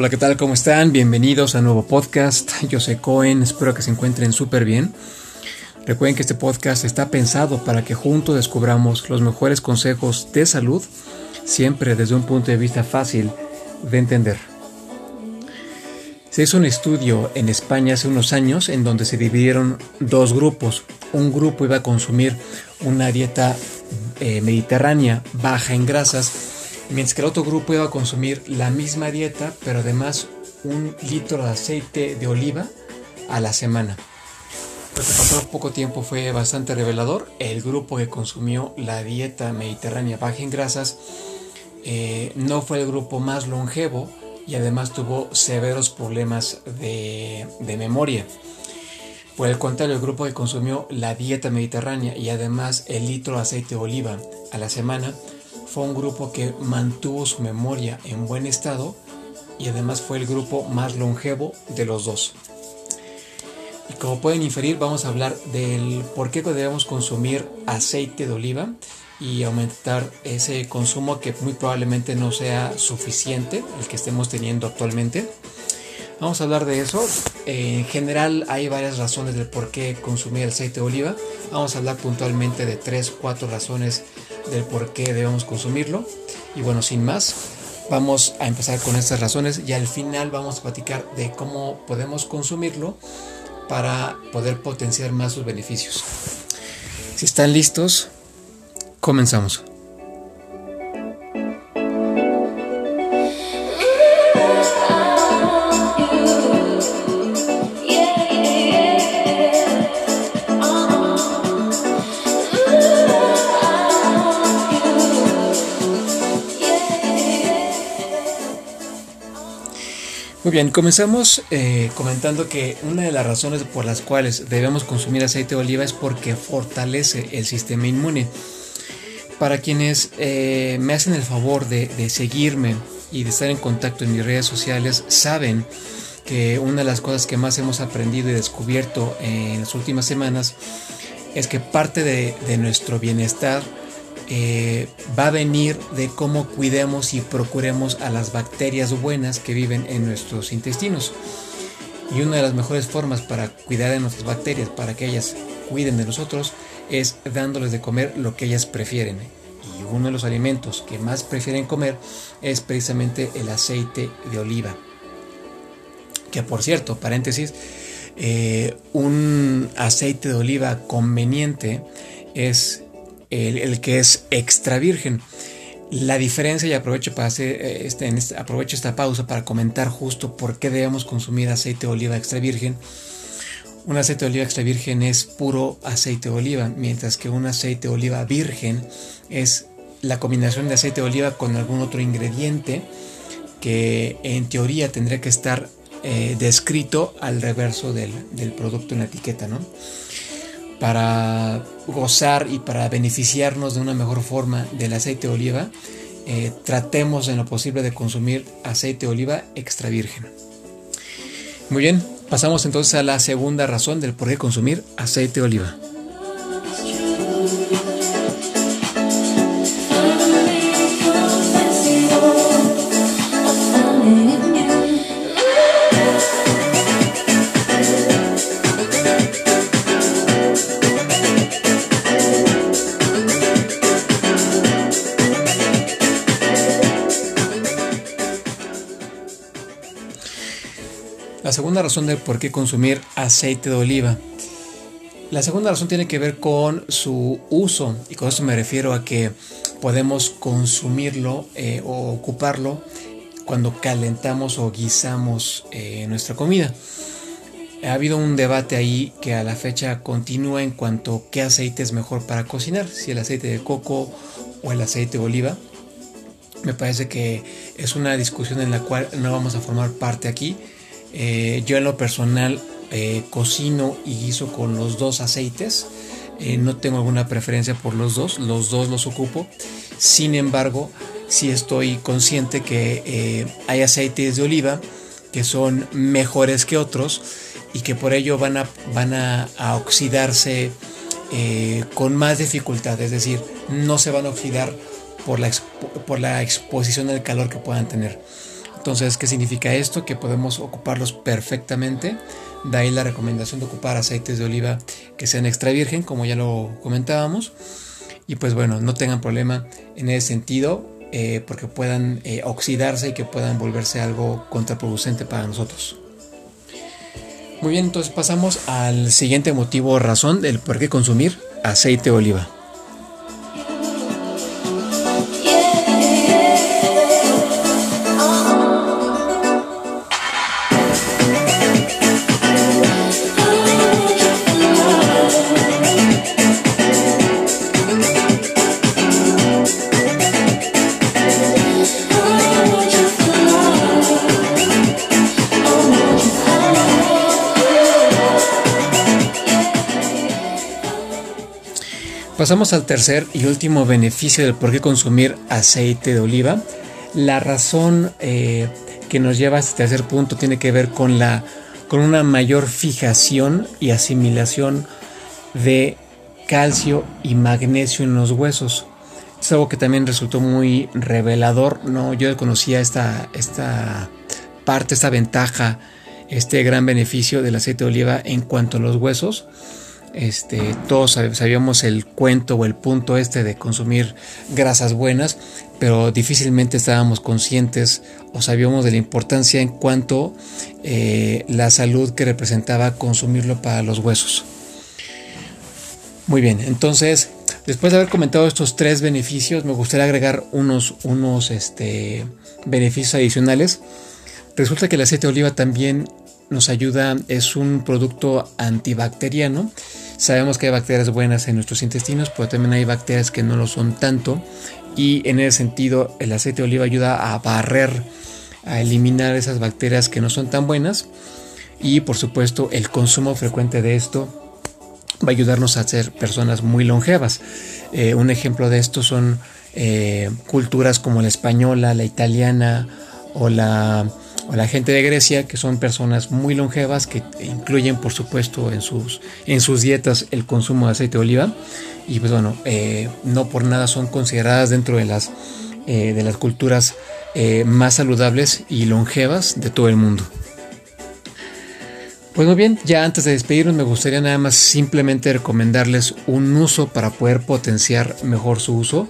Hola, ¿qué tal? ¿Cómo están? Bienvenidos a nuevo podcast. Yo soy Cohen, espero que se encuentren súper bien. Recuerden que este podcast está pensado para que juntos descubramos los mejores consejos de salud, siempre desde un punto de vista fácil de entender. Se hizo un estudio en España hace unos años en donde se dividieron dos grupos. Un grupo iba a consumir una dieta eh, mediterránea baja en grasas mientras que el otro grupo iba a consumir la misma dieta, pero además un litro de aceite de oliva a la semana. Lo que pasó poco tiempo fue bastante revelador. El grupo que consumió la dieta mediterránea baja en grasas eh, no fue el grupo más longevo y además tuvo severos problemas de, de memoria. Por el contrario, el grupo que consumió la dieta mediterránea y además el litro de aceite de oliva a la semana fue un grupo que mantuvo su memoria en buen estado y además fue el grupo más longevo de los dos. Y como pueden inferir, vamos a hablar del por qué debemos consumir aceite de oliva y aumentar ese consumo que muy probablemente no sea suficiente, el que estemos teniendo actualmente. Vamos a hablar de eso. en general hay varias razones del por qué consumir aceite de oliva. Vamos a hablar puntualmente de 3, 4 razones del por qué debemos consumirlo. Y bueno, sin más, vamos a empezar con estas razones y al final vamos a platicar de cómo podemos consumirlo para poder potenciar más sus beneficios. Si están listos, comenzamos. Bien, comenzamos eh, comentando que una de las razones por las cuales debemos consumir aceite de oliva es porque fortalece el sistema inmune. Para quienes eh, me hacen el favor de, seguirme y de estar en contacto en mis redes sociales, saben que una de las cosas que más hemos aprendido y descubierto en las últimas semanas es que parte de nuestro bienestar eh, va a venir de cómo cuidemos y procuremos a las bacterias buenas que viven en nuestros intestinos. Y una de las mejores formas para cuidar de nuestras bacterias, para que ellas cuiden de nosotros, es dándoles de comer lo que ellas prefieren. Y uno de los alimentos que más prefieren comer es precisamente el aceite de oliva. Que por cierto, paréntesis, eh, un aceite de oliva conveniente es el, que es extra virgen. La diferencia, y aprovecho, para hacer eh, este, este, aprovecho esta pausa para comentar justo por qué debemos consumir aceite de oliva extra virgen. Un aceite de oliva extra virgen es puro aceite de oliva, mientras que un aceite de oliva virgen es la combinación de aceite de oliva con algún otro ingrediente que en teoría tendría que estar eh, descrito al reverso del, del producto en la etiqueta, ¿no? Para gozar y para beneficiarnos de una mejor forma del aceite de oliva, eh, tratemos en lo posible de consumir aceite de oliva extra virgen. Muy bien, pasamos entonces a la segunda razón del por qué consumir aceite de oliva. La segunda razón de por qué consumir aceite de oliva. La segunda razón tiene que ver con su uso y con eso me refiero a que podemos consumirlo eh, o ocuparlo cuando calentamos o guisamos eh, nuestra comida. Ha habido un debate ahí que a la fecha continúa en cuanto a qué aceite es mejor para cocinar, si el aceite de coco o el aceite de oliva. Me parece que es una discusión en la cual no vamos a formar parte aquí eh, yo en lo personal eh, cocino y guiso con los dos aceites. Eh, no tengo alguna preferencia por los dos, los dos los ocupo. Sin embargo, sí estoy consciente que hay aceites de oliva que son mejores que otros y que por ello van a, van a, oxidarse con más dificultad. Es decir, no se van a oxidar por la, por la exposición al calor que puedan tener. Entonces, ¿qué significa esto? Que podemos ocuparlos perfectamente. De ahí la recomendación de ocupar aceites de oliva que sean extra virgen, como ya lo comentábamos. Y pues bueno, no tengan problema en ese sentido, eh, porque puedan eh, oxidarse y que puedan volverse algo contraproducente para nosotros. Muy bien, entonces pasamos al siguiente motivo o razón del por qué consumir aceite de oliva. Pasamos al tercer y último beneficio del por qué consumir aceite de oliva. La razón eh, que nos lleva a este tercer punto tiene que ver con, la, con una mayor fijación y asimilación de calcio y magnesio en los huesos. Es algo que también resultó muy revelador. ¿no? Yo conocía esta, esta parte, esta ventaja, este gran beneficio del aceite de oliva en cuanto a los huesos. Este, todos sabíamos el cuento o el punto este de consumir grasas buenas, pero difícilmente estábamos conscientes o sabíamos de la importancia en cuanto eh, la salud que representaba consumirlo para los huesos. Muy bien, entonces, después de haber comentado estos tres beneficios, me gustaría agregar unos, unos este, beneficios adicionales. Resulta que el aceite de oliva también nos ayuda, es un producto antibacteriano. Sabemos que hay bacterias buenas en nuestros intestinos, pero también hay bacterias que no lo son tanto. Y en ese sentido, el aceite de oliva ayuda a barrer, a eliminar esas bacterias que no son tan buenas. Y por supuesto, el consumo frecuente de esto va a ayudarnos a ser personas muy longevas. Eh, un ejemplo de esto son eh, culturas como la española, la italiana o la o la gente de Grecia, que son personas muy longevas, que incluyen por supuesto en sus, en sus dietas el consumo de aceite de oliva. Y pues bueno, eh, no por nada son consideradas dentro de las, eh, de las culturas eh, más saludables y longevas de todo el mundo. Pues muy bien, ya antes de despedirnos me gustaría nada más simplemente recomendarles un uso para poder potenciar mejor su uso,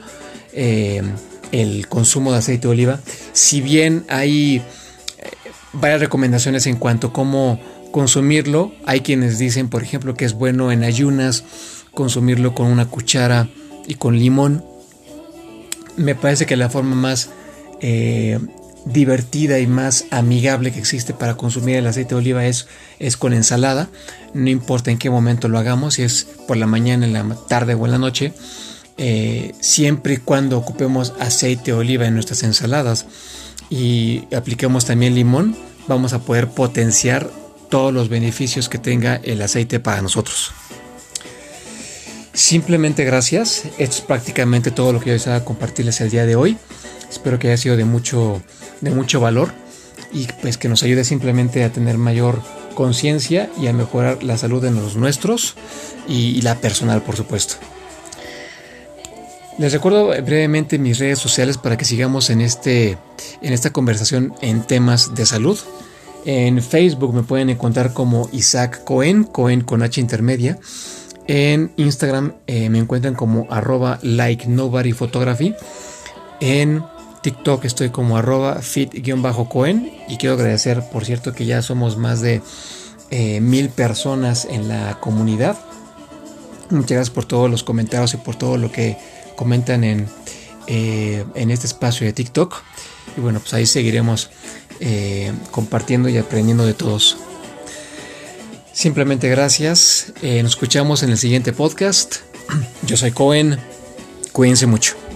el consumo de aceite de oliva. Si bien hay varias recomendaciones en cuanto a cómo consumirlo. Hay quienes dicen, por ejemplo, que es bueno en ayunas consumirlo con una cuchara y con limón. Me parece que la forma más eh, divertida y más amigable que existe para consumir el aceite de oliva es, es con ensalada. No importa en qué momento lo hagamos, si es por la mañana, en la tarde o en la noche. Eh, siempre y cuando ocupemos aceite de oliva en nuestras ensaladas y apliquemos también limón, vamos a poder potenciar todos los beneficios que tenga el aceite para nosotros. Simplemente gracias. Esto es prácticamente todo lo que yo deseaba compartirles el día de hoy. Espero que haya sido de mucho, de mucho valor y pues que nos ayude simplemente a tener mayor conciencia y a mejorar la salud de los nuestros y la personal, por supuesto. Les recuerdo brevemente mis redes sociales para que sigamos en, este, en esta conversación en temas de salud. En Facebook me pueden encontrar como Isaac Cohen, Cohen con H intermedia. En Instagram eh, me encuentran como arroba like nobody photography. En TikTok estoy como arroba fit-cohen. Y quiero agradecer, por cierto, que ya somos más de eh, mil personas en la comunidad. Muchas gracias por todos los comentarios y por todo lo que comentan en, eh, en este espacio de TikTok. Y bueno, pues ahí seguiremos eh, compartiendo y aprendiendo de todos. Simplemente gracias. Eh, nos escuchamos en el siguiente podcast. Yo soy Cohen. Cuídense mucho.